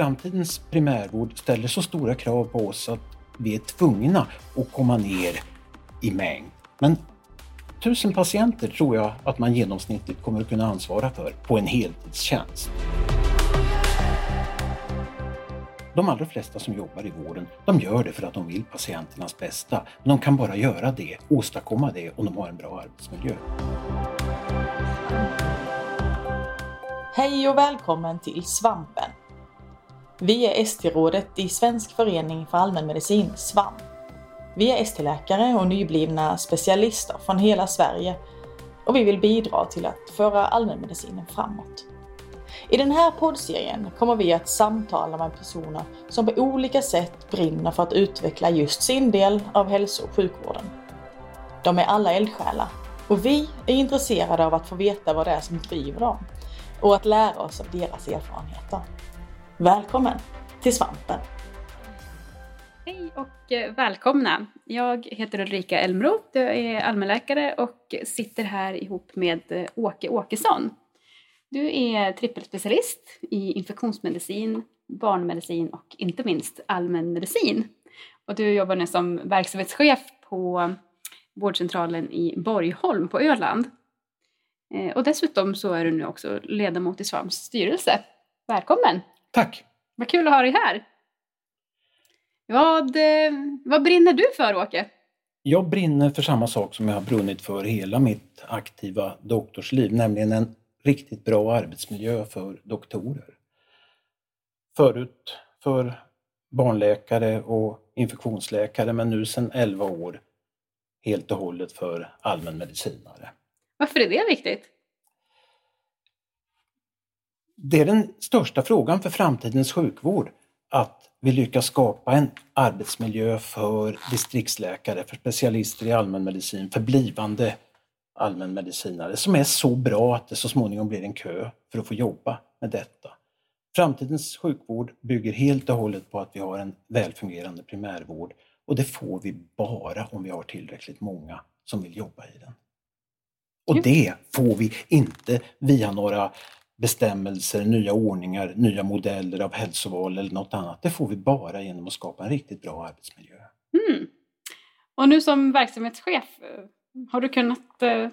framtidens primärvård ställer så stora krav på oss att vi är tvungna att komma ner i mängd. Men tusen patienter tror jag att man genomsnittligt kommer att kunna ansvara för på en heltidstjänst. De allra flesta som jobbar i vården, de gör det för att de vill patienternas bästa. Men de kan bara göra det, åstadkomma det, om de har en bra arbetsmiljö. Hej och välkommen till Svampen! Vi är ST-rådet i Svensk förening för allmänmedicin, SVAM. Vi är ST-läkare och nyblivna specialister från hela Sverige och vi vill bidra till att föra allmänmedicinen framåt. I den här poddserien kommer vi att samtala med personer som på olika sätt brinner för att utveckla just sin del av hälso och sjukvården. De är alla eldsjälar och vi är intresserade av att få veta vad det är som driver dem och att lära oss av deras erfarenheter. Välkommen till Svampen! Hej och eh, välkomna! Jag heter Ulrika Elmroth, jag är allmänläkare och sitter här ihop med eh, Åke Åkesson. Du är trippelspecialist i infektionsmedicin, barnmedicin och inte minst allmänmedicin. Och du jobbar nu som verksamhetschef på vårdcentralen i Borgholm på Öland. Eh, och dessutom så är du nu också ledamot i Svams styrelse. Välkommen! Tack! Vad kul att ha dig här! Vad, eh, vad brinner du för, Åke? Jag brinner för samma sak som jag har brunnit för hela mitt aktiva doktorsliv, nämligen en riktigt bra arbetsmiljö för doktorer. Förut för barnläkare och infektionsläkare, men nu sedan 11 år helt och hållet för allmänmedicinare. Varför är det viktigt? Det är den största frågan för framtidens sjukvård. Att vi lyckas skapa en arbetsmiljö för distriktsläkare, för specialister i allmänmedicin, för blivande allmänmedicinare som är så bra att det så småningom blir en kö för att få jobba med detta. Framtidens sjukvård bygger helt och hållet på att vi har en välfungerande primärvård och det får vi bara om vi har tillräckligt många som vill jobba i den. Och det får vi inte via några bestämmelser, nya ordningar, nya modeller av hälsoval eller något annat. Det får vi bara genom att skapa en riktigt bra arbetsmiljö. Mm. Och nu som verksamhetschef, har du kunnat eh,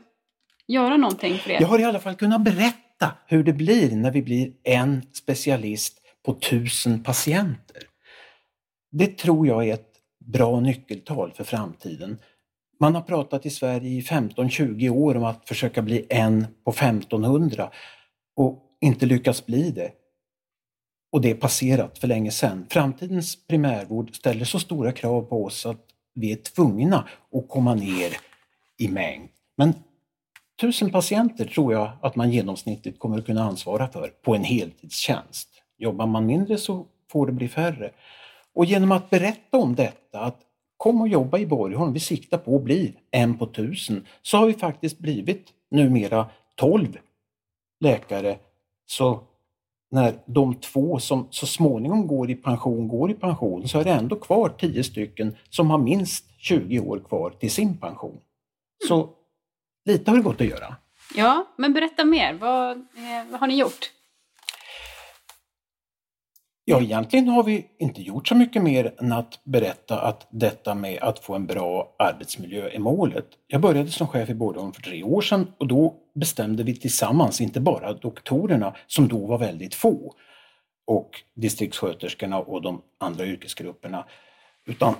göra någonting för det? Jag har i alla fall kunnat berätta hur det blir när vi blir en specialist på tusen patienter. Det tror jag är ett bra nyckeltal för framtiden. Man har pratat i Sverige i 15-20 år om att försöka bli en på 1500 och inte lyckats bli det. Och det är passerat för länge sedan. Framtidens primärvård ställer så stora krav på oss att vi är tvungna att komma ner i mängd. Men tusen patienter tror jag att man genomsnittligt kommer att kunna ansvara för på en heltidstjänst. Jobbar man mindre så får det bli färre. Och genom att berätta om detta, att kom och jobba i Borgholm, vi siktar på att bli en på tusen, så har vi faktiskt blivit numera 12 läkare. Så när de två som så småningom går i pension går i pension så är det ändå kvar 10 stycken som har minst 20 år kvar till sin pension. Så lite har det gått att göra. Ja, men berätta mer. Vad, eh, vad har ni gjort? Ja, egentligen har vi inte gjort så mycket mer än att berätta att detta med att få en bra arbetsmiljö är målet. Jag började som chef i Borgholm för tre år sedan och då bestämde vi tillsammans, inte bara doktorerna som då var väldigt få och distriktssköterskorna och de andra yrkesgrupperna, utan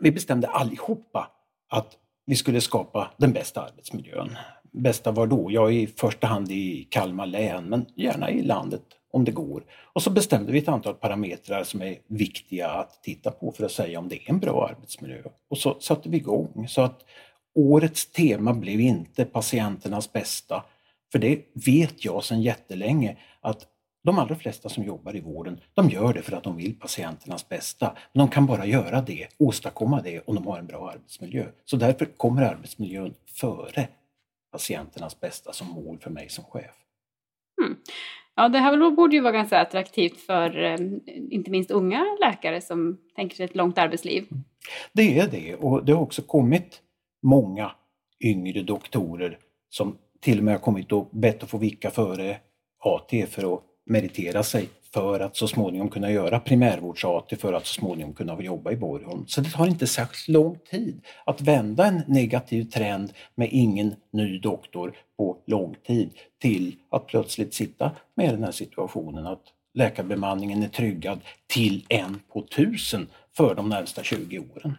vi bestämde allihopa att vi skulle skapa den bästa arbetsmiljön. Bästa var då? Ja, i första hand i Kalmar län, men gärna i landet om det går. Och så bestämde vi ett antal parametrar som är viktiga att titta på för att säga om det är en bra arbetsmiljö. Och så satte vi igång. Så att årets tema blev inte patienternas bästa. För det vet jag sedan jättelänge att de allra flesta som jobbar i vården, de gör det för att de vill patienternas bästa. Men de kan bara göra det, åstadkomma det, om de har en bra arbetsmiljö. Så därför kommer arbetsmiljön före patienternas bästa som mål för mig som chef. Mm. Ja, det här borde ju vara ganska attraktivt för eh, inte minst unga läkare som tänker sig ett långt arbetsliv. Det är det och det har också kommit många yngre doktorer som till och med har kommit och bett att få vicka före AT för att meritera sig för att så småningom kunna göra primärvårds-AT för att så småningom kunna jobba i Borgholm. Så det tar inte särskilt lång tid att vända en negativ trend med ingen ny doktor på lång tid till att plötsligt sitta med den här situationen att läkarbemanningen är tryggad till en på tusen för de närmsta 20 åren.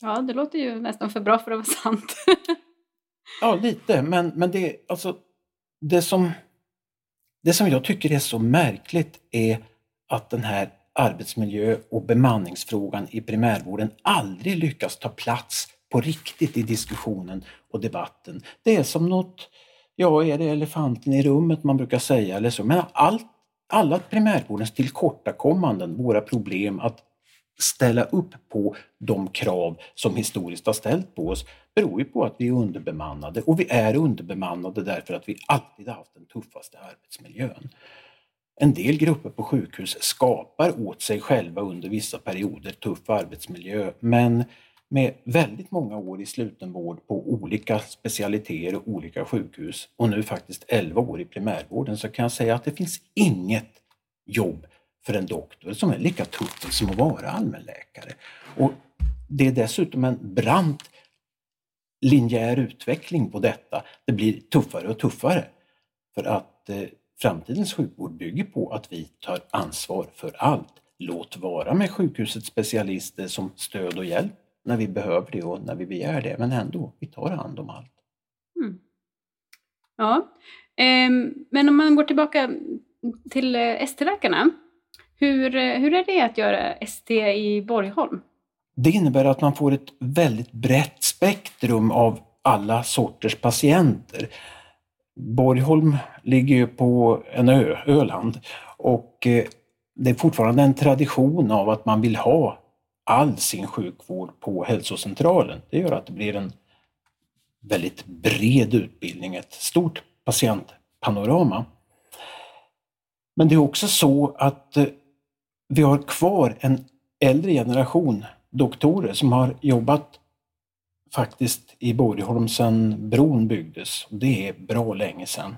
Ja, det låter ju nästan för bra för att vara sant. ja, lite, men, men det, alltså, det, som, det som jag tycker är så märkligt är att den här arbetsmiljö och bemanningsfrågan i primärvården aldrig lyckas ta plats på riktigt i diskussionen och debatten. Det är som något, ja, är det elefanten i rummet man brukar säga eller så, men allt, alla primärvårdens tillkortakommanden, våra problem att ställa upp på de krav som historiskt har ställt på oss beror ju på att vi är underbemannade och vi är underbemannade därför att vi alltid har haft den tuffaste arbetsmiljön. En del grupper på sjukhus skapar åt sig själva under vissa perioder tuff arbetsmiljö men med väldigt många år i slutenvård på olika specialiteter och olika sjukhus och nu faktiskt 11 år i primärvården så kan jag säga att det finns inget jobb för en doktor som är lika tuff som att vara allmänläkare. Och det är dessutom en brant linjär utveckling på detta. Det blir tuffare och tuffare. För att eh, framtidens sjukvård bygger på att vi tar ansvar för allt. Låt vara med sjukhusets specialister som stöd och hjälp när vi behöver det och när vi begär det, men ändå, vi tar hand om allt. Mm. Ja, eh, men om man går tillbaka till eh, ST-läkarna. Hur, eh, hur är det att göra ST i Borgholm? Det innebär att man får ett väldigt brett spektrum av alla sorters patienter. Borgholm ligger ju på en ö, Öland, och eh, det är fortfarande en tradition av att man vill ha all sin sjukvård på hälsocentralen. Det gör att det blir en väldigt bred utbildning, ett stort patientpanorama. Men det är också så att eh, vi har kvar en äldre generation doktorer som har jobbat faktiskt i Borgholm sedan bron byggdes. Det är bra länge sedan.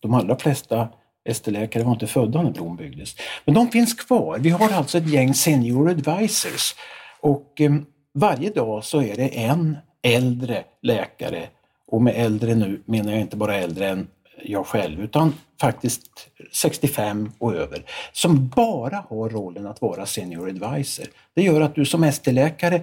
De allra flesta ST-läkare var inte födda när bron byggdes. Men de finns kvar. Vi har alltså ett gäng senior advisors och eh, varje dag så är det en äldre läkare och med äldre nu menar jag inte bara äldre än jag själv utan faktiskt 65 och över som bara har rollen att vara senior advisor. Det gör att du som ST-läkare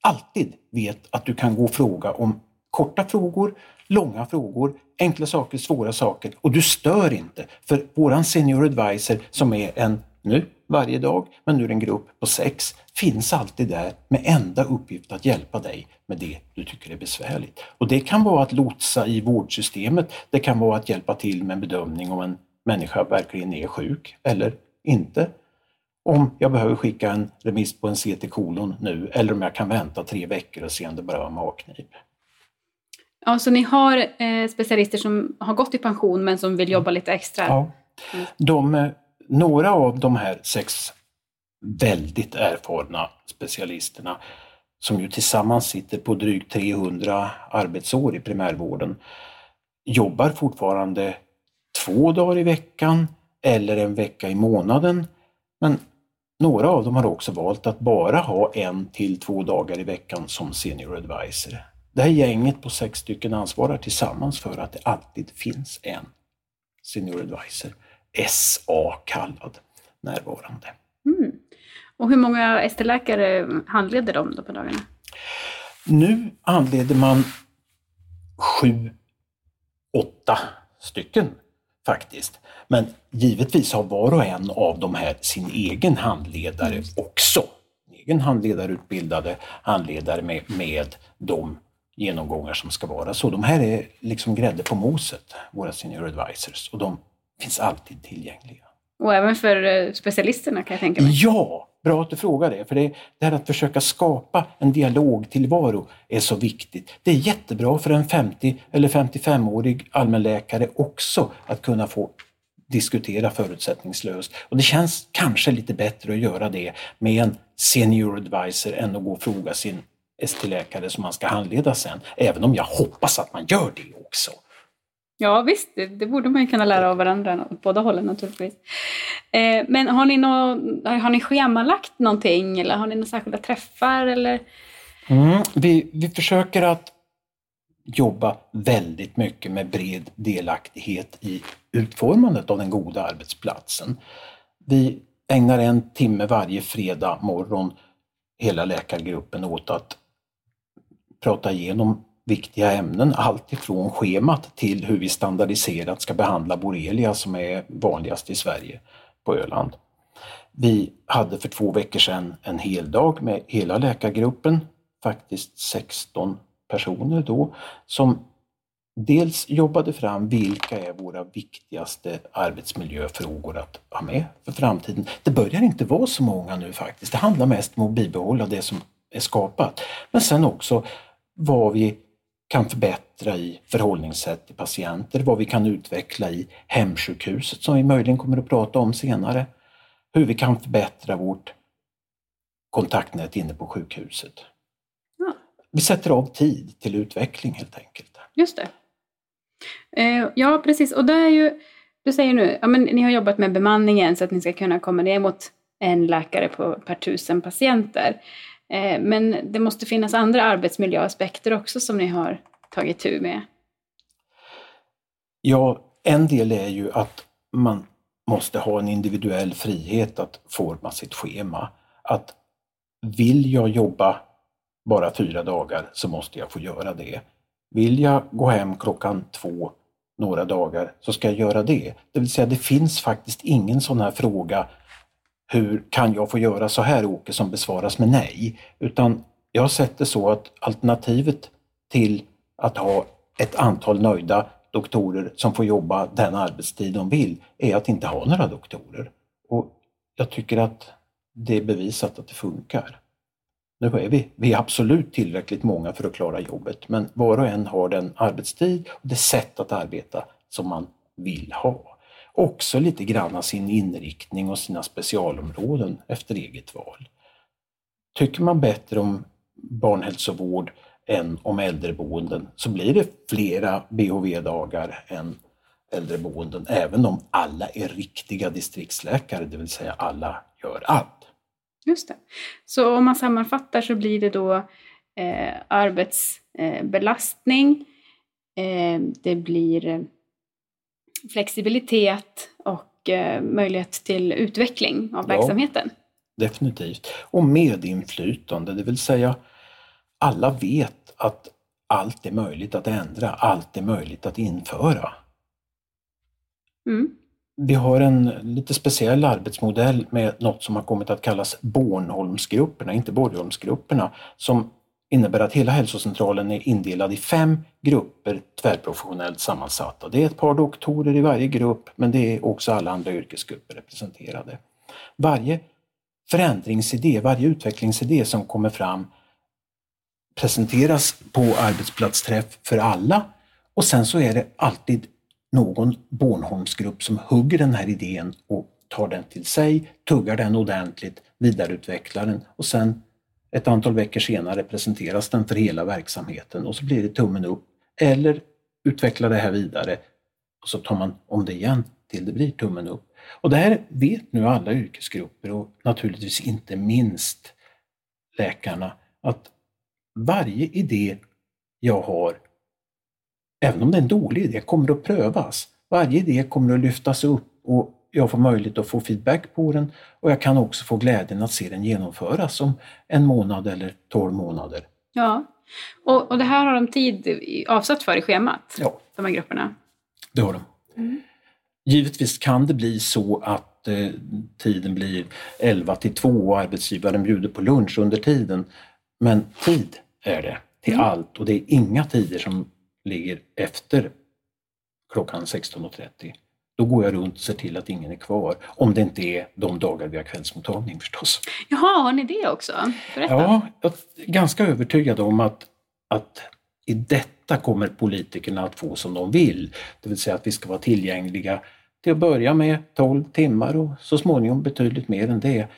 alltid vet att du kan gå och fråga om korta frågor, långa frågor, enkla saker, svåra saker och du stör inte. För våran senior advisor som är en, nu varje dag, men nu är det en grupp på sex, finns alltid där med enda uppgift att hjälpa dig med det du tycker är besvärligt. Och det kan vara att lotsa i vårdsystemet, det kan vara att hjälpa till med en bedömning om en människa verkligen är sjuk eller inte. Om jag behöver skicka en remiss på en CT-kolon nu eller om jag kan vänta tre veckor och se om det bara var magknip. Ja, så ni har eh, specialister som har gått i pension men som vill jobba lite extra? Ja. De, eh, några av de här sex väldigt erfarna specialisterna som ju tillsammans sitter på drygt 300 arbetsår i primärvården jobbar fortfarande två dagar i veckan eller en vecka i månaden. Men några av dem har också valt att bara ha en till två dagar i veckan som senior advisor. Det här gänget på sex stycken ansvarar tillsammans för att det alltid finns en senior advisor, SA kallad, närvarande. Mm. Och hur många ST-läkare handleder de då på dagarna? Nu handleder man sju, åtta stycken faktiskt. Men givetvis har var och en av de här sin egen handledare mm. också. Egen handledarutbildade handledare med, med de genomgångar som ska vara. Så de här är liksom grädde på moset, våra senior advisors, och de finns alltid tillgängliga. Och även för eh, specialisterna kan jag tänka mig? Ja, bra att du frågar det. För det, det här att försöka skapa en dialogtillvaro är så viktigt. Det är jättebra för en 50 eller 55-årig allmänläkare också att kunna få diskutera förutsättningslöst. Och det känns kanske lite bättre att göra det med en senior advisor än att gå och fråga sin ST-läkare som man ska handleda sen. Även om jag hoppas att man gör det också. Ja visst, det, det, borde man ju kunna lära av varandra åt båda hållen naturligtvis. Eh, men har ni, nå, har ni schemalagt någonting eller har ni några särskilda träffar? Eller? Mm, vi, vi försöker att jobba väldigt mycket med bred delaktighet i utformandet av den goda arbetsplatsen. Vi ägnar en timme varje fredag morgon hela läkargruppen åt att prata igenom viktiga ämnen, allt ifrån schemat till hur vi standardiserat ska behandla borrelia som är vanligast i Sverige på Öland. Vi hade för två veckor sedan en hel dag med hela läkargruppen, faktiskt 16 personer då, som dels jobbade fram vilka är våra viktigaste arbetsmiljöfrågor att ha med för framtiden. Det börjar inte vara så många nu faktiskt. Det handlar mest om att bibehålla det som är skapat. Men sen också vad vi kan förbättra i förhållningssätt till patienter, vad vi kan utveckla i hemsjukhuset som vi möjligen kommer att prata om senare. Hur vi kan förbättra vårt kontaktnät inne på sjukhuset. Ja. Vi sätter av tid till utveckling helt enkelt. Just det. Eh, ja, precis. Och det är ju, du säger nu, ja, men ni har jobbat med bemanningen så att ni ska kunna komma ner mot en läkare på, per tusen patienter. Eh, men det måste finnas andra arbetsmiljöaspekter också som ni har tagit tur med. Ja, en del är ju att man måste ha en individuell frihet att forma sitt schema. Att vill jag jobba bara fyra dagar så måste jag få göra det. Vill jag gå hem klockan två några dagar så ska jag göra det. Det vill säga det finns faktiskt ingen sån här fråga hur kan jag få göra så här Åke som besvaras med nej. Utan jag har sett det så att alternativet till att ha ett antal nöjda doktorer som får jobba den arbetstid de vill är att inte ha några doktorer. Och jag tycker att det är bevisat att det funkar. Nu är vi, vi är absolut tillräckligt många för att klara jobbet men var och en har den arbetstid och det sätt att arbeta som man vill ha också lite grann sin inriktning och sina specialområden efter eget val. Tycker man bättre om barnhälsovård än om äldreboenden så blir det flera BHV-dagar än äldreboenden, även om alla är riktiga distriktsläkare, det vill säga alla gör allt. Just det. Så om man sammanfattar så blir det då eh, arbetsbelastning, eh, det blir flexibilitet och eh, möjlighet till utveckling av ja, verksamheten. Definitivt. Och medinflytande, det vill säga alla vet att allt är möjligt att ändra, allt är möjligt att införa. Mm. Vi har en lite speciell arbetsmodell med något som har kommit att kallas Bornholmsgrupperna, inte Borgholmsgrupperna, som innebär att hela hälsocentralen är indelad i fem grupper tvärprofessionellt sammansatta. Det är ett par doktorer i varje grupp men det är också alla andra yrkesgrupper representerade. Varje förändringsidé, varje utvecklingsidé som kommer fram presenteras på arbetsplatsträff för alla och sen så är det alltid någon Bornholmsgrupp som hugger den här idén och tar den till sig, tuggar den ordentligt, vidareutvecklar den och sen ett antal veckor senare presenteras den för hela verksamheten och så blir det tummen upp eller utveckla det här vidare och så tar man om det igen till det blir tummen upp. Och det här vet nu alla yrkesgrupper och naturligtvis inte minst läkarna att varje idé jag har, även om det är en dålig idé, kommer att prövas. Varje idé kommer att lyftas upp och jag får möjlighet att få feedback på den och jag kan också få glädjen att se den genomföras om en månad eller tolv månader. Ja, och, och det här har de tid avsatt för i schemat? Ja. De här grupperna? Det har de. Mm. Givetvis kan det bli så att eh, tiden blir 11 till 2 och arbetsgivaren bjuder på lunch under tiden. Men tid är det till mm. allt och det är inga tider som ligger efter klockan 16.30 då går jag runt och ser till att ingen är kvar. Om det inte är de dagar vi har kvällsmottagning förstås. Jaha, har ni det också? Berätta. Ja, jag är ganska övertygad om att, att i detta kommer politikerna att få som de vill. Det vill säga att vi ska vara tillgängliga till att börja med 12 timmar och så småningom betydligt mer än det.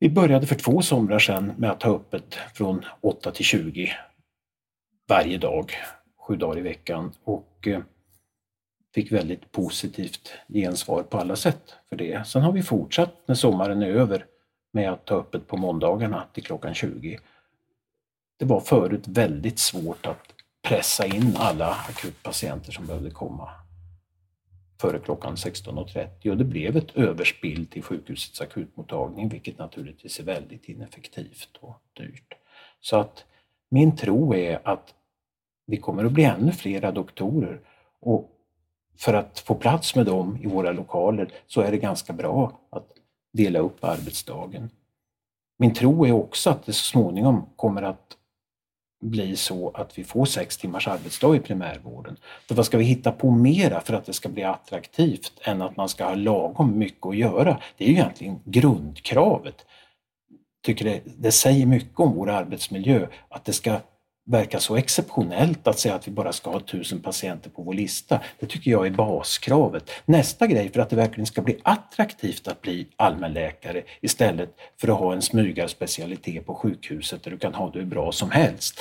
Vi började för två somrar sedan med att ha öppet från 8 till 20 varje dag, sju dagar i veckan. Och eh, fick väldigt positivt gensvar på alla sätt för det. Sen har vi fortsatt när sommaren är över med att ta öppet på måndagarna till klockan 20. Det var förut väldigt svårt att pressa in alla akutpatienter som behövde komma före klockan 16.30 och det blev ett överspill till sjukhusets akutmottagning vilket naturligtvis är väldigt ineffektivt och dyrt. Så att min tro är att vi kommer att bli ännu flera doktorer och för att få plats med dem i våra lokaler så är det ganska bra att dela upp arbetsdagen. Min tro är också att det så småningom kommer att bli så att vi får sex timmars arbetsdag i primärvården. För vad ska vi hitta på mera för att det ska bli attraktivt än att man ska ha lagom mycket att göra? Det är ju egentligen grundkravet. Tycker det, det säger mycket om vår arbetsmiljö att det ska verkar så exceptionellt att säga att vi bara ska ha tusen patienter på vår lista. Det tycker jag är baskravet. Nästa grej för att det verkligen ska bli attraktivt att bli allmänläkare istället för att ha en smygarspecialitet på sjukhuset där du kan ha det hur bra som helst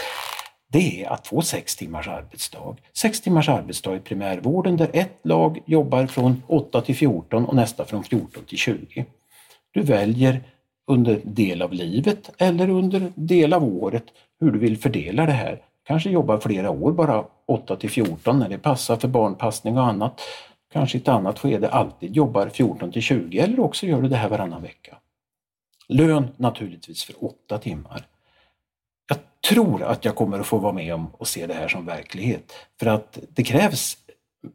det är att få sex timmars arbetsdag. Sex timmars arbetsdag i primärvården där ett lag jobbar från 8 till 14 och nästa från 14 till 20. Du väljer under del av livet eller under del av året hur du vill fördela det här. Kanske jobba flera år bara 8 till 14 när det passar för barnpassning och annat. Kanske i ett annat skede alltid jobbar 14 till 20 eller också gör du det här varannan vecka. Lön naturligtvis för 8 timmar. Jag tror att jag kommer att få vara med om och se det här som verklighet för att det krävs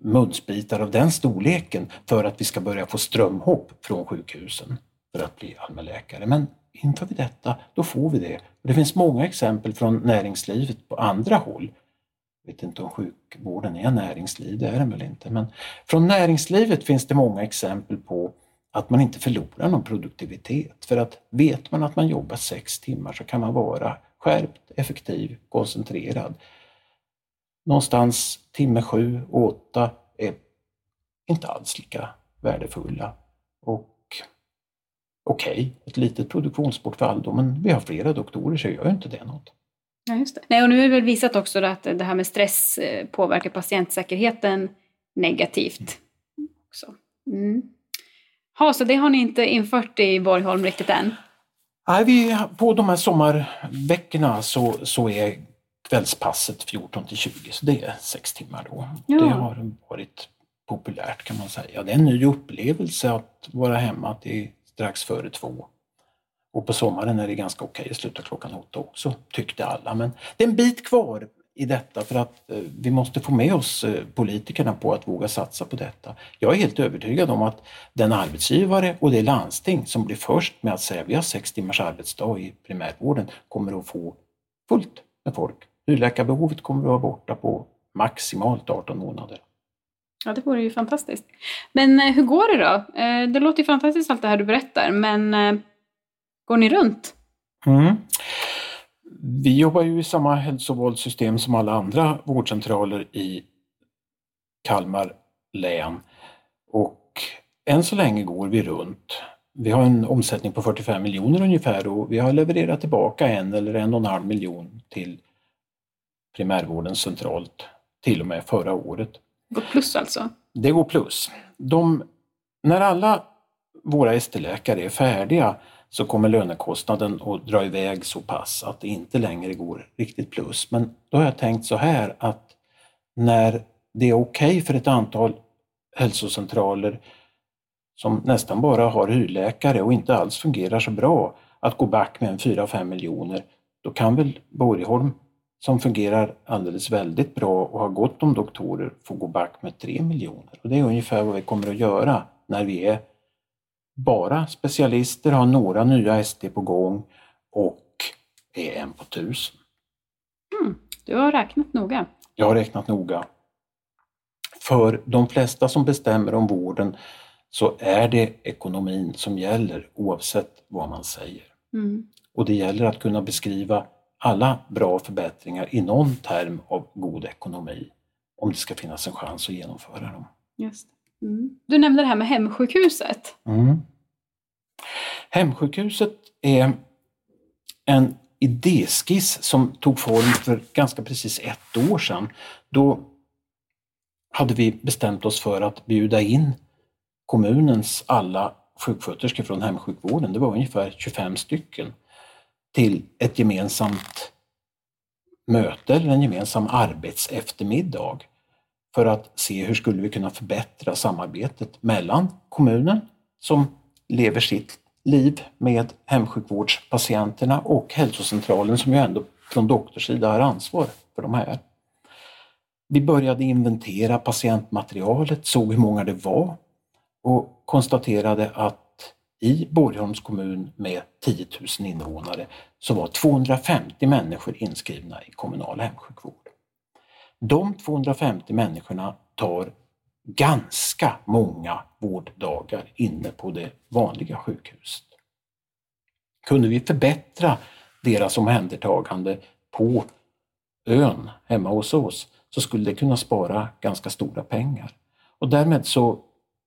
munsbitar av den storleken för att vi ska börja få strömhopp från sjukhusen för att bli allmänläkare. Men inför vi detta, då får vi det. Det finns många exempel från näringslivet på andra håll. Jag vet inte om sjukvården är näringsliv, det är den väl inte. Men från näringslivet finns det många exempel på att man inte förlorar någon produktivitet. För att vet man att man jobbar sex timmar så kan man vara skärpt, effektiv, koncentrerad. Någonstans timme sju och åtta är inte alls lika värdefulla. Och okej, okay, ett litet produktionsbortfall då, men vi har flera doktorer så gör ju inte det något. Ja, just det. Nej, och nu är det väl visat också att det här med stress eh, påverkar patientsäkerheten negativt. Också. Mm. Ha, så det har ni inte infört i Borgholm riktigt än? Nej, vi, på de här sommarveckorna så, så är kvällspasset 14 till 20, så det är sex timmar då. Ja. Det har varit populärt kan man säga. Det är en ny upplevelse att vara hemma till strax före två. Och på sommaren är det ganska okej att sluta klockan åtta också, tyckte alla. Men det är en bit kvar i detta för att eh, vi måste få med oss eh, politikerna på att våga satsa på detta. Jag är helt övertygad om att den arbetsgivare och det landsting som blir först med att säga vi har sex timmars arbetsdag i primärvården kommer att få fullt med folk. Hyrläkarbehovet kommer att vara borta på maximalt 18 månader. Ja, det vore ju fantastiskt. Men eh, hur går det då? Eh, det låter ju fantastiskt allt det här du berättar, men eh, går ni runt? Mm. Vi jobbar ju i samma hälsovårdssystem som alla andra vårdcentraler i Kalmar län och än så länge går vi runt. Vi har en omsättning på 45 miljoner ungefär och vi har levererat tillbaka en eller en och en halv miljon till primärvården centralt till och med förra året. Går plus alltså? Det går plus. De, när alla våra ST-läkare är färdiga så kommer lönekostnaden att dra iväg så pass att det inte längre går riktigt plus. Men då har jag tänkt så här att när det är okej okay för ett antal hälsocentraler som nästan bara har hyrläkare och inte alls fungerar så bra att gå back med en 4-5 miljoner, då kan väl Borgholm som fungerar alldeles väldigt bra och har gott om doktorer får gå back med 3 miljoner. Och det är ungefär vad vi kommer att göra när vi är bara specialister, har några nya ST på gång och är en på tusen. Mm, du har räknat noga? Jag har räknat noga. För de flesta som bestämmer om vården så är det ekonomin som gäller oavsett vad man säger. Mm. Och det gäller att kunna beskriva alla bra förbättringar i någon term av god ekonomi om det ska finnas en chans att genomföra dem. Just mm. Du nämnde det här med hemsjukhuset. Mm. Hemsjukhuset är en idéskiss som tog form för ganska precis ett år sedan. Då hade vi bestämt oss för att bjuda in kommunens alla sjuksköterskor från hemsjukvården, det var ungefär 25 stycken, till ett gemensamt möte eller en gemensam arbetseftermiddag för att se hur skulle vi kunna förbättra samarbetet mellan kommunen som lever sitt liv med hemsjukvårdspatienterna och hälsocentralen som ju ändå från doktorsida har ansvar för de här. Vi började inventera patientmaterialet, såg hur många det var och konstaterade att i Borgholms kommun med 10 000 invånare så var 250 människor inskrivna i kommunal hemsjukvård. De 250 människorna tar ganska många vårddagar inne på det vanliga sjukhuset. Kunde vi förbättra deras omhändertagande på ön hemma hos oss så skulle det kunna spara ganska stora pengar. Och därmed så,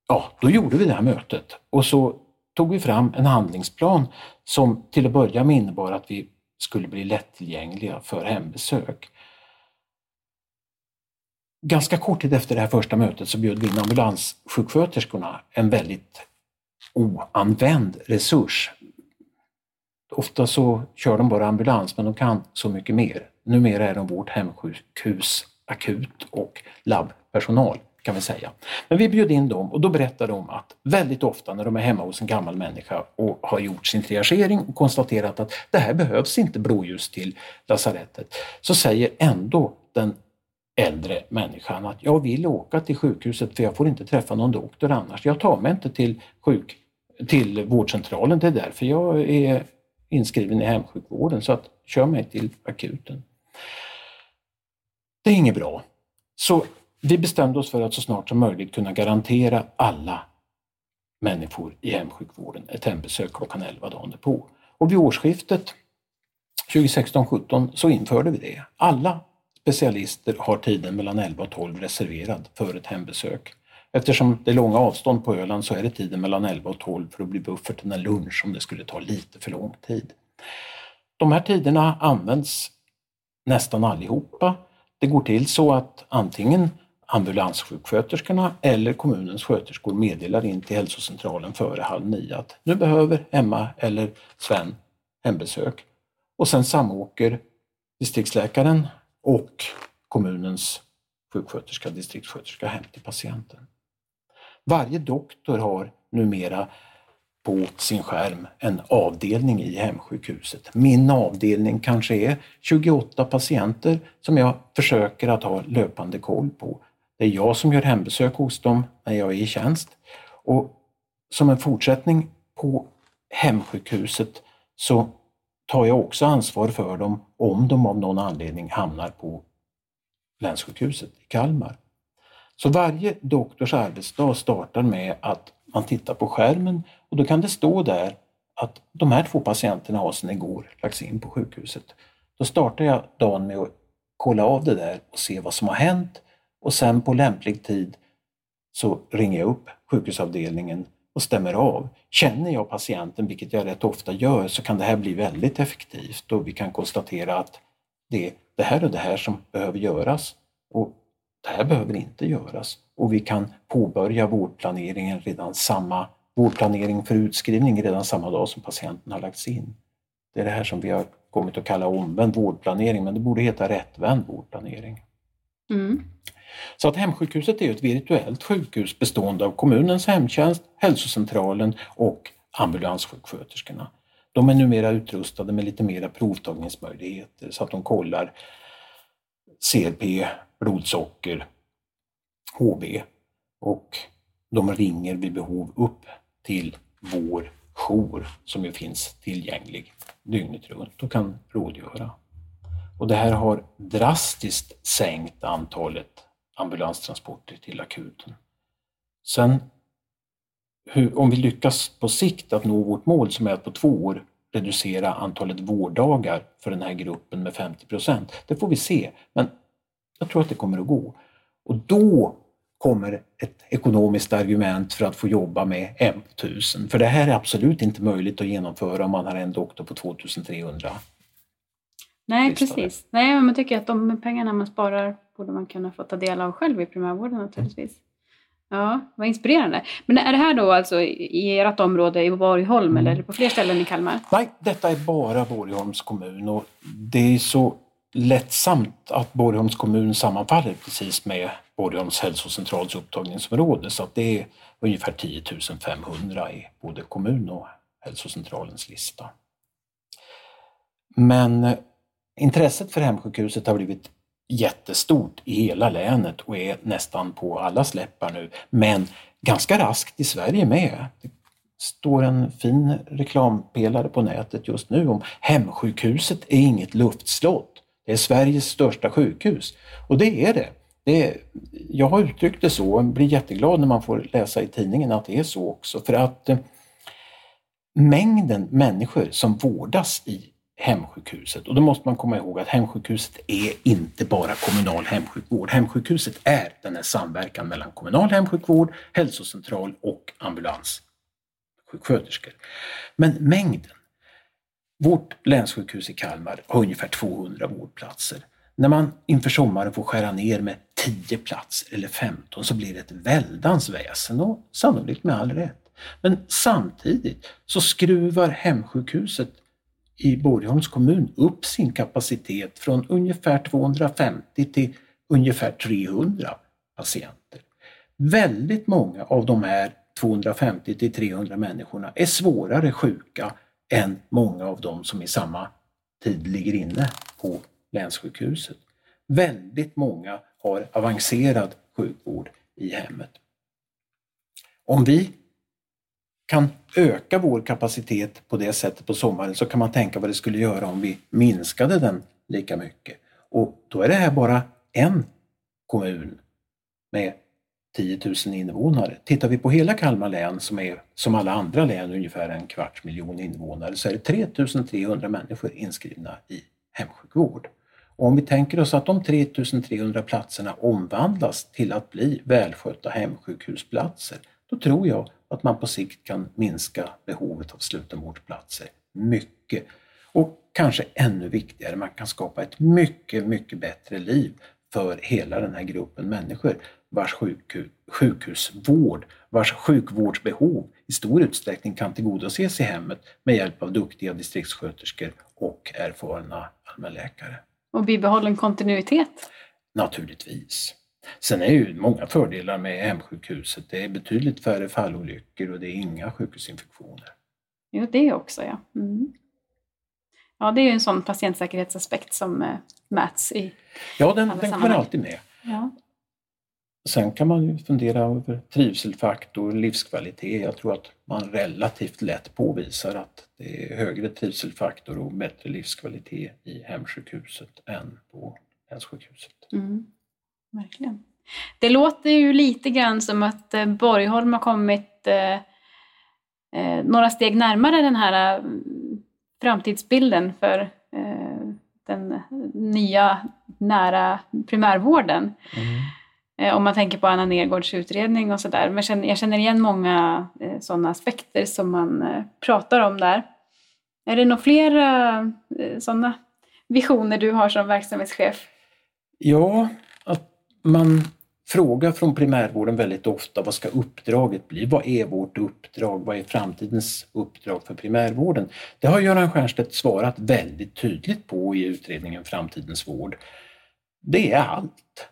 ja, då gjorde vi det här mötet och så tog vi fram en handlingsplan som till att börja med innebar att vi skulle bli lättillgängliga för hembesök. Ganska kort tid efter det här första mötet så bjöd vi in ambulanssjuksköterskorna, en väldigt oanvänd resurs. Ofta så kör de bara ambulans men de kan så mycket mer. Numera är de vårt hemsjukhus akut och labbpersonal kan vi säga. Men vi bjöd in dem och då berättade de att väldigt ofta när de är hemma hos en gammal människa och har gjort sin triagering och konstaterat att det här behövs inte blåljus till lasarettet, så säger ändå den äldre människan att jag vill åka till sjukhuset för jag får inte träffa någon doktor annars. Jag tar mig inte till, sjuk, till vårdcentralen, det är därför jag är inskriven i hemsjukvården så att kör mig till akuten. Det är inget bra. Så vi bestämde oss för att så snart som möjligt kunna garantera alla människor i hemsjukvården ett hembesök klockan 11 dagen på. Och vid årsskiftet 2016-17 så införde vi det. Alla specialister har tiden mellan 11 och 12 reserverad för ett hembesök. Eftersom det är långa avstånd på Öland så är det tiden mellan 11 och 12 för att bli buffert en lunch om det skulle ta lite för lång tid. De här tiderna används nästan allihopa. Det går till så att antingen ambulanssjuksköterskorna eller kommunens sköterskor meddelar in till hälsocentralen före halv nio att nu behöver Emma eller Sven hembesök. Och sen samåker distriktsläkaren och kommunens sjuksköterska, distriktssköterska hem till patienten. Varje doktor har numera på sin skärm en avdelning i hemsjukhuset. Min avdelning kanske är 28 patienter som jag försöker att ha löpande koll på. Det är jag som gör hembesök hos dem när jag är i tjänst. Och som en fortsättning på hemsjukhuset så tar jag också ansvar för dem om de av någon anledning hamnar på länssjukhuset i Kalmar. Så varje doktors arbetsdag startar med att man tittar på skärmen och då kan det stå där att de här två patienterna har sedan igår lagts in på sjukhuset. Då startar jag dagen med att kolla av det där och se vad som har hänt och sen på lämplig tid så ringer jag upp sjukhusavdelningen och stämmer av. Känner jag patienten, vilket jag rätt ofta gör, så kan det här bli väldigt effektivt och vi kan konstatera att det är det här och det här som behöver göras och det här behöver inte göras. Och vi kan påbörja vårdplaneringen redan samma vårdplanering för utskrivning redan samma dag som patienten har lagts in. Det är det här som vi har kommit att kalla omvänd vårdplanering, men det borde heta rättvänd vårdplanering. Mm. Så att hemsjukhuset är ett virtuellt sjukhus bestående av kommunens hemtjänst, hälsocentralen och ambulanssjuksköterskorna. De är numera utrustade med lite mera provtagningsmöjligheter så att de kollar CRP, blodsocker, HB och de ringer vid behov upp till vår jour som ju finns tillgänglig dygnet runt och kan rådgöra. Och det här har drastiskt sänkt antalet ambulanstransporter till akuten. Sen hur, om vi lyckas på sikt att nå vårt mål som är att på två år reducera antalet vårddagar för den här gruppen med 50 procent. Det får vi se, men jag tror att det kommer att gå. Och då kommer ett ekonomiskt argument för att få jobba med en på tusen. För det här är absolut inte möjligt att genomföra om man har en doktor på 2300. Nej, precis. Nej, men man tycker att de pengarna man sparar borde man kunna få ta del av själv i primärvården naturligtvis. Ja, vad inspirerande. Men är det här då alltså i ert område i Borgholm mm. eller är det på fler ställen i Kalmar? Nej, detta är bara Borgholms kommun och det är så lättsamt att Borgholms kommun sammanfaller precis med Borgholms hälsocentrals upptagningsområde så att det är ungefär 10 500 i både kommun och hälsocentralens lista. Men intresset för hemsjukhuset har blivit jättestort i hela länet och är nästan på alla släppar nu. Men ganska raskt i Sverige med. Det står en fin reklampelare på nätet just nu om hemsjukhuset är inget luftslott. Det är Sveriges största sjukhus. Och det är det. det är, jag har uttryckt det så och blir jätteglad när man får läsa i tidningen att det är så också. För att eh, mängden människor som vårdas i hemsjukhuset. Och då måste man komma ihåg att hemsjukhuset är inte bara kommunal hemsjukvård. Hemsjukhuset är den här samverkan mellan kommunal hemsjukvård, hälsocentral och ambulanssjuksköterskor. Men mängden. Vårt länssjukhus i Kalmar har ungefär 200 vårdplatser. När man inför sommaren får skära ner med 10 platser eller 15 så blir det ett väldans väsen och sannolikt med all rätt. Men samtidigt så skruvar hemsjukhuset i Borgholms kommun upp sin kapacitet från ungefär 250 till ungefär 300 patienter. Väldigt många av de här 250 till 300 människorna är svårare sjuka än många av dem som i samma tid ligger inne på länssjukhuset. Väldigt många har avancerad sjukvård i hemmet. Om vi kan öka vår kapacitet på det sättet på sommaren så kan man tänka vad det skulle göra om vi minskade den lika mycket. Och då är det här bara en kommun med 10 000 invånare. Tittar vi på hela Kalmar län som är som alla andra län ungefär en kvarts miljon invånare så är det 3 300 människor inskrivna i hemsjukvård. Och om vi tänker oss att de 3 300 platserna omvandlas till att bli välskötta hemsjukhusplatser, då tror jag att man på sikt kan minska behovet av slutenvårdsplatser mycket. Och kanske ännu viktigare, man kan skapa ett mycket, mycket bättre liv för hela den här gruppen människor vars sjukhus, sjukhusvård, vars sjukvårdsbehov i stor utsträckning kan tillgodoses i hemmet med hjälp av duktiga distriktssköterskor och erfarna allmänläkare. Och bibehållen kontinuitet? Naturligtvis. Sen är ju många fördelar med hemsjukhuset. Det är betydligt färre fallolyckor och det är inga sjukhusinfektioner. Jo, det också ja. Mm. Ja, det är ju en sån patientsäkerhetsaspekt som äh, mäts i Ja, den, den kommer alltid med. Ja. Sen kan man ju fundera över trivselfaktor, livskvalitet. Jag tror att man relativt lätt påvisar att det är högre trivselfaktor och bättre livskvalitet i hemsjukhuset än på länssjukhuset. Mm. Verkligen. Det låter ju lite grann som att eh, Borgholm har kommit eh, eh, några steg närmare den här framtidsbilden för eh, den nya nära primärvården. Mm. Om man tänker på Anna Nergårds utredning och sådär. Men jag känner igen många sådana aspekter som man pratar om där. Är det några fler sådana visioner du har som verksamhetschef? Ja, man frågar från primärvården väldigt ofta vad ska uppdraget bli? Vad är vårt uppdrag? Vad är framtidens uppdrag för primärvården? Det har Göran Stiernstedt svarat väldigt tydligt på i utredningen Framtidens vård. Det är allt.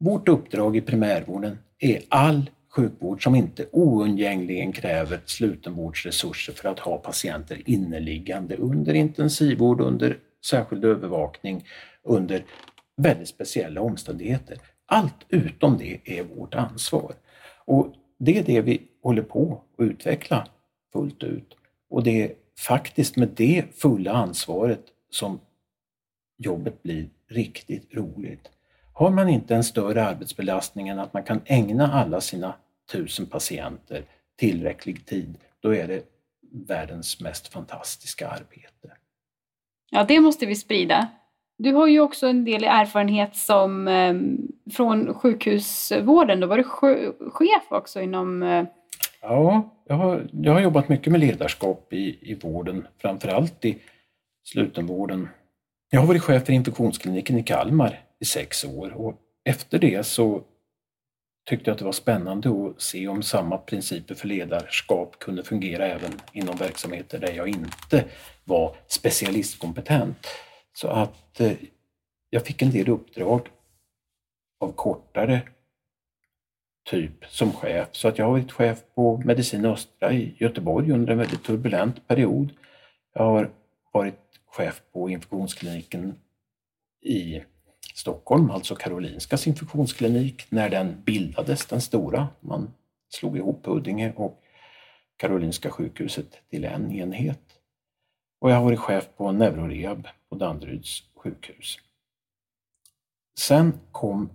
Vårt uppdrag i primärvården är all sjukvård som inte oundgängligen kräver slutenvårdsresurser för att ha patienter inneliggande under intensivvård, under särskild övervakning, under väldigt speciella omständigheter. Allt utom det är vårt ansvar. Och det är det vi håller på att utveckla fullt ut. Och det är faktiskt med det fulla ansvaret som jobbet blir riktigt roligt. Har man inte en större arbetsbelastning än att man kan ägna alla sina tusen patienter tillräcklig tid, då är det världens mest fantastiska arbete. Ja, det måste vi sprida. Du har ju också en del erfarenhet som eh, från sjukhusvården. Då var du chef också inom... Eh... Ja, jag har, jag har jobbat mycket med ledarskap i, i vården, framförallt i slutenvården. Jag har varit chef för infektionskliniken i Kalmar i sex år och efter det så tyckte jag att det var spännande att se om samma principer för ledarskap kunde fungera även inom verksamheter där jag inte var specialistkompetent. Så att eh, jag fick en del uppdrag av kortare typ som chef. Så att jag har varit chef på Medicin Östra i Göteborg under en väldigt turbulent period. Jag har varit chef på infektionskliniken i Stockholm, alltså Karolinskas infektionsklinik, när den bildades, den stora. Man slog ihop Huddinge och Karolinska sjukhuset till en enhet. Och jag har varit chef på Neurorehab på Danderyds sjukhus. Sen kom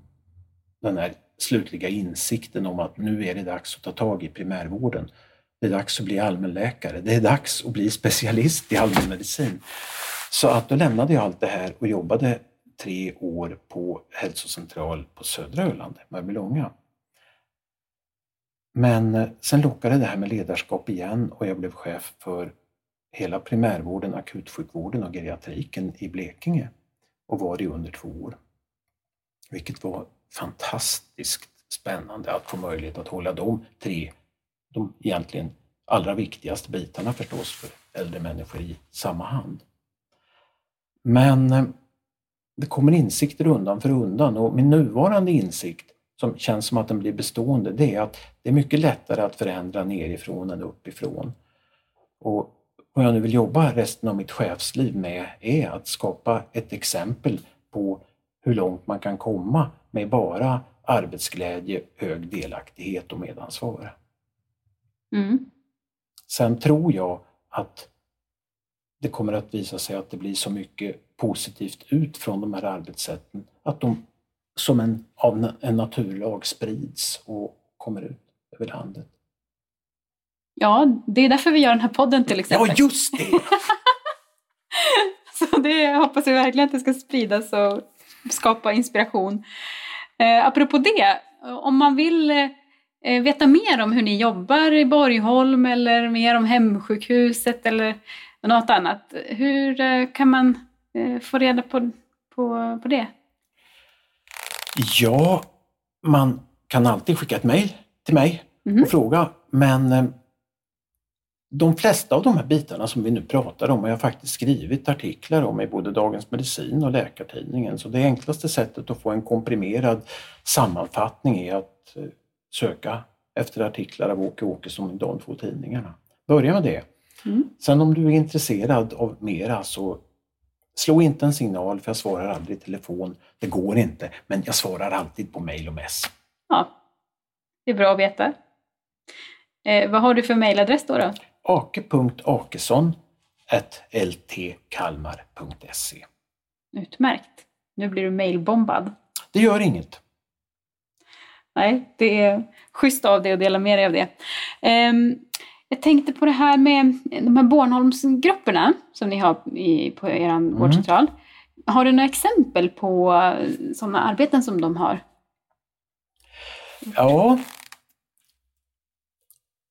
den här slutliga insikten om att nu är det dags att ta tag i primärvården. Det är dags att bli allmänläkare. Det är dags att bli specialist i allmänmedicin. Så att då lämnade jag allt det här och jobbade tre år på hälsocentral på södra Öland, Mörbylånga. Men eh, sen lockade det här med ledarskap igen och jag blev chef för hela primärvården, akutsjukvården och geriatriken i Blekinge och var det under två år. Vilket var fantastiskt spännande att få möjlighet att hålla de tre, de egentligen allra viktigaste bitarna förstås för äldre människor i samma hand. Men eh, det kommer insikter undan för undan och min nuvarande insikt som känns som att den blir bestående, det är att det är mycket lättare att förändra nerifrån än uppifrån. Och vad jag nu vill jobba resten av mitt chefsliv med är att skapa ett exempel på hur långt man kan komma med bara arbetsglädje, hög delaktighet och medansvar. Mm. Sen tror jag att det kommer att visa sig att det blir så mycket positivt ut från de här arbetssätten att de som en, av en naturlag sprids och kommer ut över landet. Ja, det är därför vi gör den här podden till exempel. Ja, just det! så det hoppas vi verkligen att det ska spridas och skapa inspiration. Eh, apropå det, om man vill eh, veta mer om hur ni jobbar i Borgholm eller mer om hemsjukhuset eller något annat, hur eh, kan man eh, få reda på, på, på det? Ja, man kan alltid skicka ett mejl till mig mm. och fråga, men eh, de flesta av de här bitarna som vi nu pratar om har jag faktiskt skrivit artiklar om i både Dagens Medicin och Läkartidningen. Så det enklaste sättet att få en komprimerad sammanfattning är att eh, söka efter artiklar av Åke Åkesson i de två tidningarna. Börja med det. Mm. Sen om du är intresserad av mera så slå inte en signal för jag svarar aldrig i telefon. Det går inte, men jag svarar alltid på mail och mess. Ja, det är bra att veta. Eh, vad har du för mailadress då? då? ake.akesson ltkalmar.se Utmärkt. Nu blir du mailbombad. Det gör inget. Nej, det är schysst av dig att dela med dig av det. Um, jag tänkte på det här med de här Bornholmsgrupperna som ni har i, på er mm. vårdcentral. Har du några exempel på sådana arbeten som de har? Ja,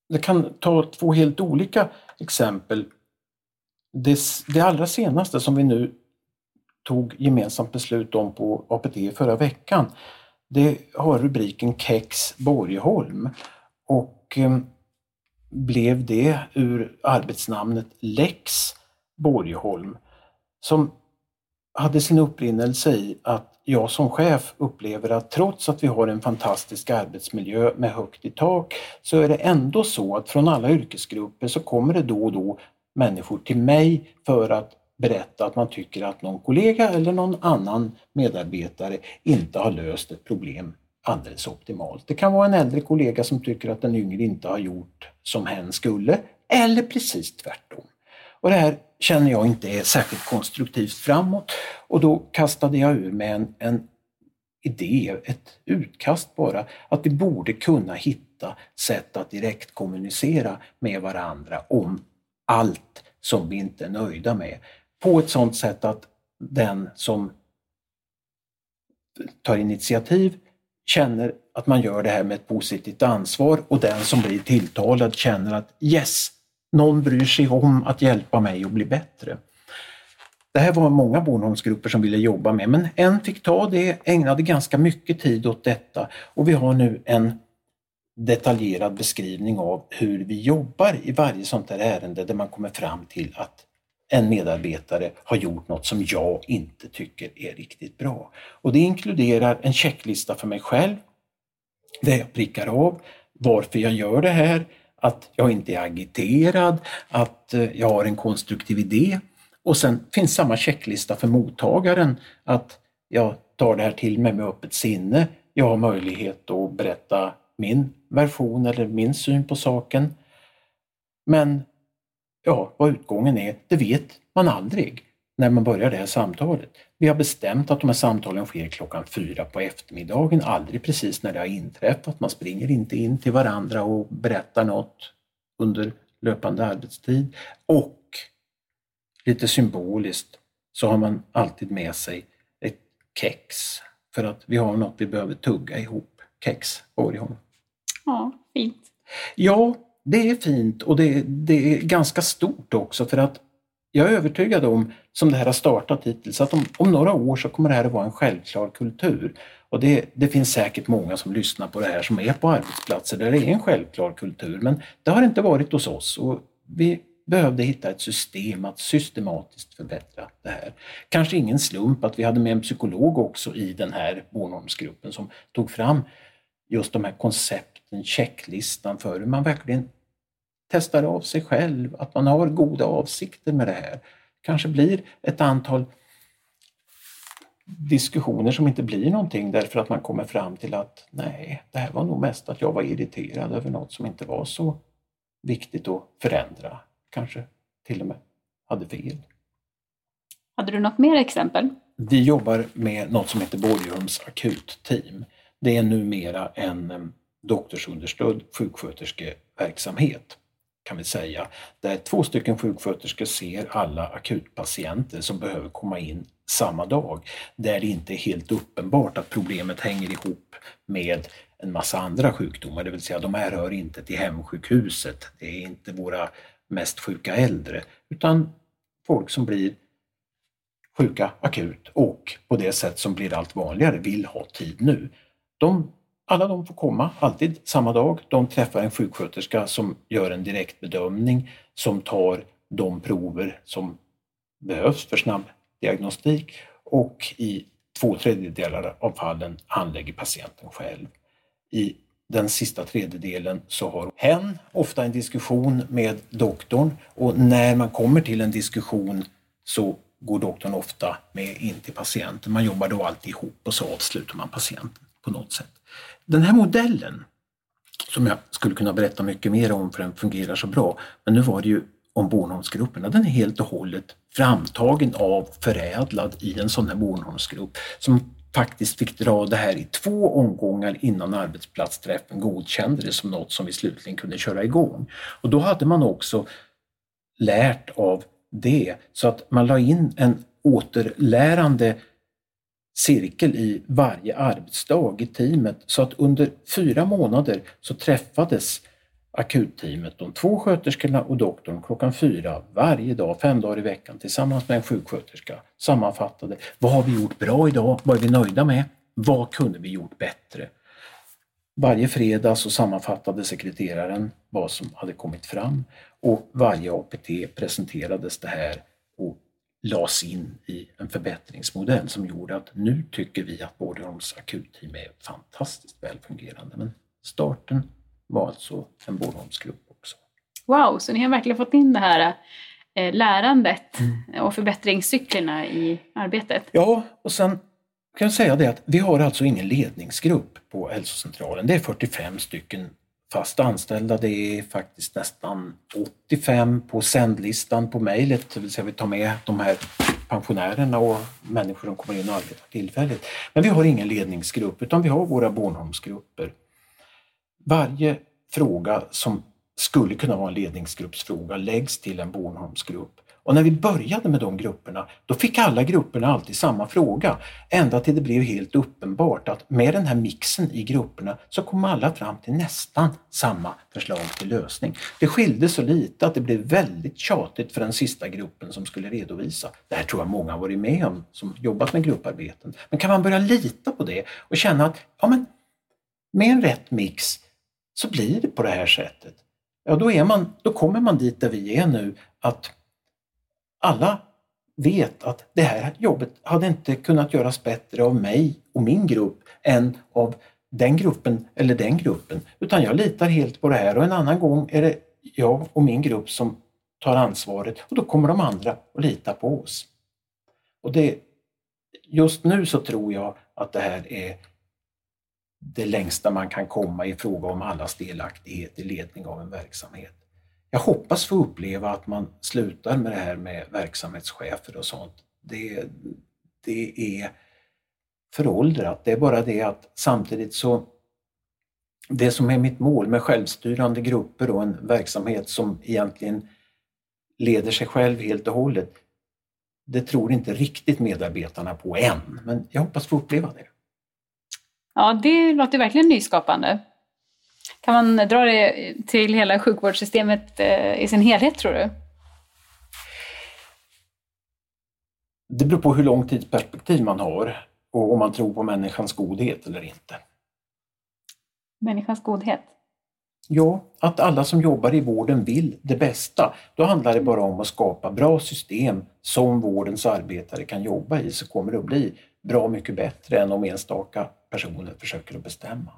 jag kan ta två helt olika exempel. Det, det allra senaste som vi nu tog gemensamt beslut om på APT förra veckan, det har rubriken Kex Borgholm. Och eh, blev det ur arbetsnamnet Lex Borgholm som hade sin upprinnelse i att jag som chef upplever att trots att vi har en fantastisk arbetsmiljö med högt i tak så är det ändå så att från alla yrkesgrupper så kommer det då och då människor till mig för att berätta att man tycker att någon kollega eller någon annan medarbetare inte har löst ett problem alldeles optimalt. Det kan vara en äldre kollega som tycker att den yngre inte har gjort som hen skulle eller precis tvärtom. Och det här känner jag inte är särskilt konstruktivt framåt och då kastade jag ur mig en, en idé, ett utkast bara, att vi borde kunna hitta sätt att direkt kommunicera med varandra om allt som vi inte är nöjda med. På ett sådant sätt att den som tar initiativ känner att man gör det här med ett positivt ansvar och den som blir tilltalad känner att yes, någon bryr sig om att hjälpa mig att bli bättre. Det här var många Bornholmsgrupper som ville jobba med men en fick ta det, ägnade ganska mycket tid åt detta och vi har nu en detaljerad beskrivning av hur vi jobbar i varje sånt här ärende där man kommer fram till att en medarbetare har gjort något som jag inte tycker är riktigt bra. Och det inkluderar en checklista för mig själv där jag prickar av varför jag gör det här, att jag inte är agiterad, att eh, jag har en konstruktiv idé. Och sen finns samma checklista för mottagaren, att jag tar det här till mig med öppet sinne. Jag har möjlighet att berätta min version eller min syn på saken. Men ja, vad utgången är, det vet man aldrig när man börjar det här samtalet. Vi har bestämt att de här samtalen sker klockan fyra på eftermiddagen, aldrig precis när det har inträffat. Man springer inte in till varandra och berättar något under löpande arbetstid. Och lite symboliskt så har man alltid med sig ett kex för att vi har något vi behöver tugga ihop. Kex, Borgholm. Ja, fint. Ja, det är fint och det, det är ganska stort också för att jag är övertygad om, som det här har startat hittills, att om, om några år så kommer det här att vara en självklar kultur. Och det, det, finns säkert många som lyssnar på det här som är på arbetsplatser där det är en självklar kultur, men det har inte varit hos oss. Och vi behövde hitta ett system att systematiskt förbättra det här. Kanske ingen slump att vi hade med en psykolog också i den här Bornholmsgruppen som tog fram just de här koncepten, checklistan för hur man verkligen testar av sig själv, att man har goda avsikter med det här. Kanske blir ett antal diskussioner som inte blir någonting därför att man kommer fram till att nej, det här var nog mest att jag var irriterad över något som inte var så viktigt att förändra. Kanske till och med hade fel. Hade du något mer exempel? Vi jobbar med något som heter Borgholms akutteam. Det är numera en doktorsunderstödd sjuksköterskeverksamhet kan vi säga, där två stycken sjuksköterskor ser alla akutpatienter som behöver komma in samma dag, där det inte är helt uppenbart att problemet hänger ihop med en massa andra sjukdomar, det vill säga de här hör inte till hemsjukhuset, det är inte våra mest sjuka äldre, utan folk som blir sjuka akut och på det sätt som blir allt vanligare vill ha tid nu. De alla de får komma, alltid samma dag. De träffar en sjuksköterska som gör en direktbedömning, som tar de prover som behövs för snabb diagnostik och i två tredjedelar av fallen handlägger patienten själv. I den sista tredjedelen så har hen ofta en diskussion med doktorn och när man kommer till en diskussion så går doktorn ofta med in till patienten. Man jobbar då alltid ihop och så avslutar man patienten på något sätt. Den här modellen, som jag skulle kunna berätta mycket mer om för den fungerar så bra, men nu var det ju om Bornholmsgrupperna, den är helt och hållet framtagen av, förädlad i en sån här Bornholmsgrupp som faktiskt fick dra det här i två omgångar innan arbetsplatsträffen godkände det som något som vi slutligen kunde köra igång. Och då hade man också lärt av det så att man la in en återlärande cirkel i varje arbetsdag i teamet. Så att under fyra månader så träffades akutteamet, de två sköterskorna och doktorn klockan fyra varje dag, fem dagar i veckan tillsammans med en sjuksköterska. Sammanfattade. Vad har vi gjort bra idag, vad är vi nöjda med, vad kunde vi gjort bättre? Varje fredag så sammanfattade sekreteraren vad som hade kommit fram och varje APT presenterades det här lades in i en förbättringsmodell som gjorde att nu tycker vi att Borgholms akutteam är fantastiskt välfungerande. Men starten var alltså en Borgholmsgrupp också. Wow, så ni har verkligen fått in det här eh, lärandet mm. och förbättringscyklerna i arbetet? Ja, och sen kan jag säga det att vi har alltså ingen ledningsgrupp på hälsocentralen. Det är 45 stycken fast anställda. Det är faktiskt nästan 85 på sändlistan på mejlet, det vill säga vi tar med de här pensionärerna och människor som kommer in och arbetar tillfälligt. Men vi har ingen ledningsgrupp utan vi har våra Bornholmsgrupper. Varje fråga som skulle kunna vara en ledningsgruppsfråga läggs till en Bornholmsgrupp och när vi började med de grupperna, då fick alla grupperna alltid samma fråga. Ända till det blev helt uppenbart att med den här mixen i grupperna så kom alla fram till nästan samma förslag till lösning. Det skilde så lite att det blev väldigt tjatigt för den sista gruppen som skulle redovisa. Det här tror jag många har varit med om som jobbat med grupparbeten. Men kan man börja lita på det och känna att ja, men med en rätt mix så blir det på det här sättet. Ja, då, är man, då kommer man dit där vi är nu, att alla vet att det här jobbet hade inte kunnat göras bättre av mig och min grupp än av den gruppen eller den gruppen. Utan jag litar helt på det här och en annan gång är det jag och min grupp som tar ansvaret och då kommer de andra att lita på oss. Och det, just nu så tror jag att det här är det längsta man kan komma i fråga om allas delaktighet i ledning av en verksamhet. Jag hoppas få uppleva att man slutar med det här med verksamhetschefer och sånt. Det, det är föråldrat. Det är bara det att samtidigt så det som är mitt mål med självstyrande grupper och en verksamhet som egentligen leder sig själv helt och hållet, det tror inte riktigt medarbetarna på än, men jag hoppas få uppleva det. Ja, det låter verkligen nyskapande. Kan man dra det till hela sjukvårdssystemet eh, i sin helhet tror du? Det beror på hur lång tidsperspektiv man har och om man tror på människans godhet eller inte. Människans godhet? Ja, att alla som jobbar i vården vill det bästa. Då handlar det bara om att skapa bra system som vårdens arbetare kan jobba i så kommer det att bli bra mycket bättre än om enstaka personer försöker att bestämma.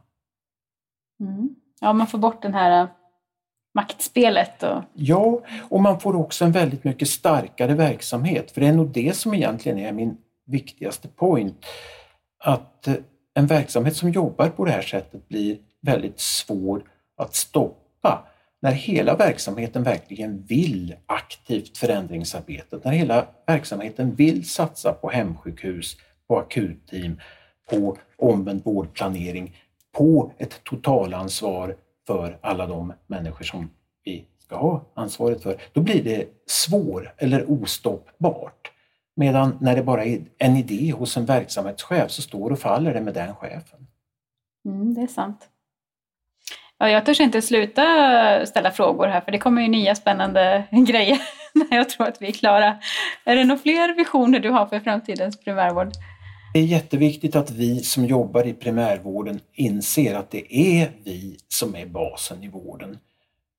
Mm. Ja, man får bort den här äh, maktspelet. Och... Ja, och man får också en väldigt mycket starkare verksamhet. För det är nog det som egentligen är min viktigaste point. Att eh, en verksamhet som jobbar på det här sättet blir väldigt svår att stoppa när hela verksamheten verkligen vill aktivt förändringsarbetet, när hela verksamheten vill satsa på hemsjukhus, på akutteam, på omvänd vårdplanering, på ett totalansvar för alla de människor som vi ska ha ansvaret för, då blir det svår eller ostoppbart. Medan när det bara är en idé hos en verksamhetschef så står och faller det med den chefen. Mm, det är sant. Ja, jag törs inte sluta ställa frågor här för det kommer ju nya spännande grejer när jag tror att vi är klara. Är det några fler visioner du har för framtidens primärvård? Det är jätteviktigt att vi som jobbar i primärvården inser att det är vi som är basen i vården.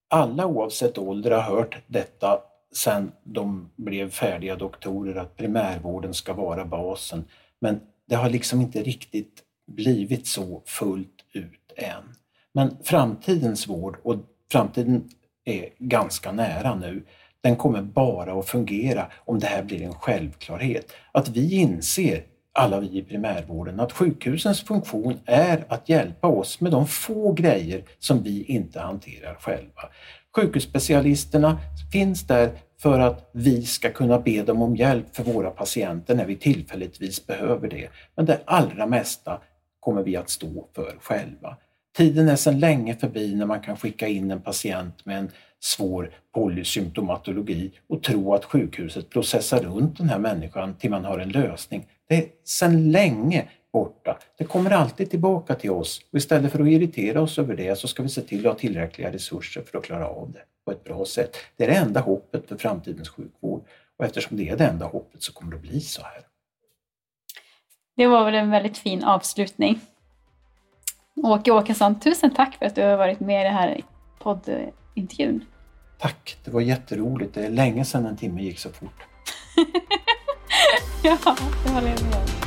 Alla oavsett ålder har hört detta sedan de blev färdiga doktorer att primärvården ska vara basen. Men det har liksom inte riktigt blivit så fullt ut än. Men framtidens vård, och framtiden är ganska nära nu, den kommer bara att fungera om det här blir en självklarhet. Att vi inser alla vi i primärvården att sjukhusens funktion är att hjälpa oss med de få grejer som vi inte hanterar själva. Sjukhusspecialisterna finns där för att vi ska kunna be dem om hjälp för våra patienter när vi tillfälligtvis behöver det. Men det allra mesta kommer vi att stå för själva. Tiden är sedan länge förbi när man kan skicka in en patient med en svår polysymptomatologi och tro att sjukhuset processar runt den här människan till man har en lösning. Det är sedan länge borta. Det kommer alltid tillbaka till oss och istället för att irritera oss över det så ska vi se till att ha tillräckliga resurser för att klara av det på ett bra sätt. Det är det enda hoppet för framtidens sjukvård och eftersom det är det enda hoppet så kommer det att bli så här. Det var väl en väldigt fin avslutning. Åke Åkesson, tusen tack för att du har varit med i den här poddintervjun. Tack, det var jätteroligt. Det är länge sedan en timme gick så fort. ja, det håller jag med om.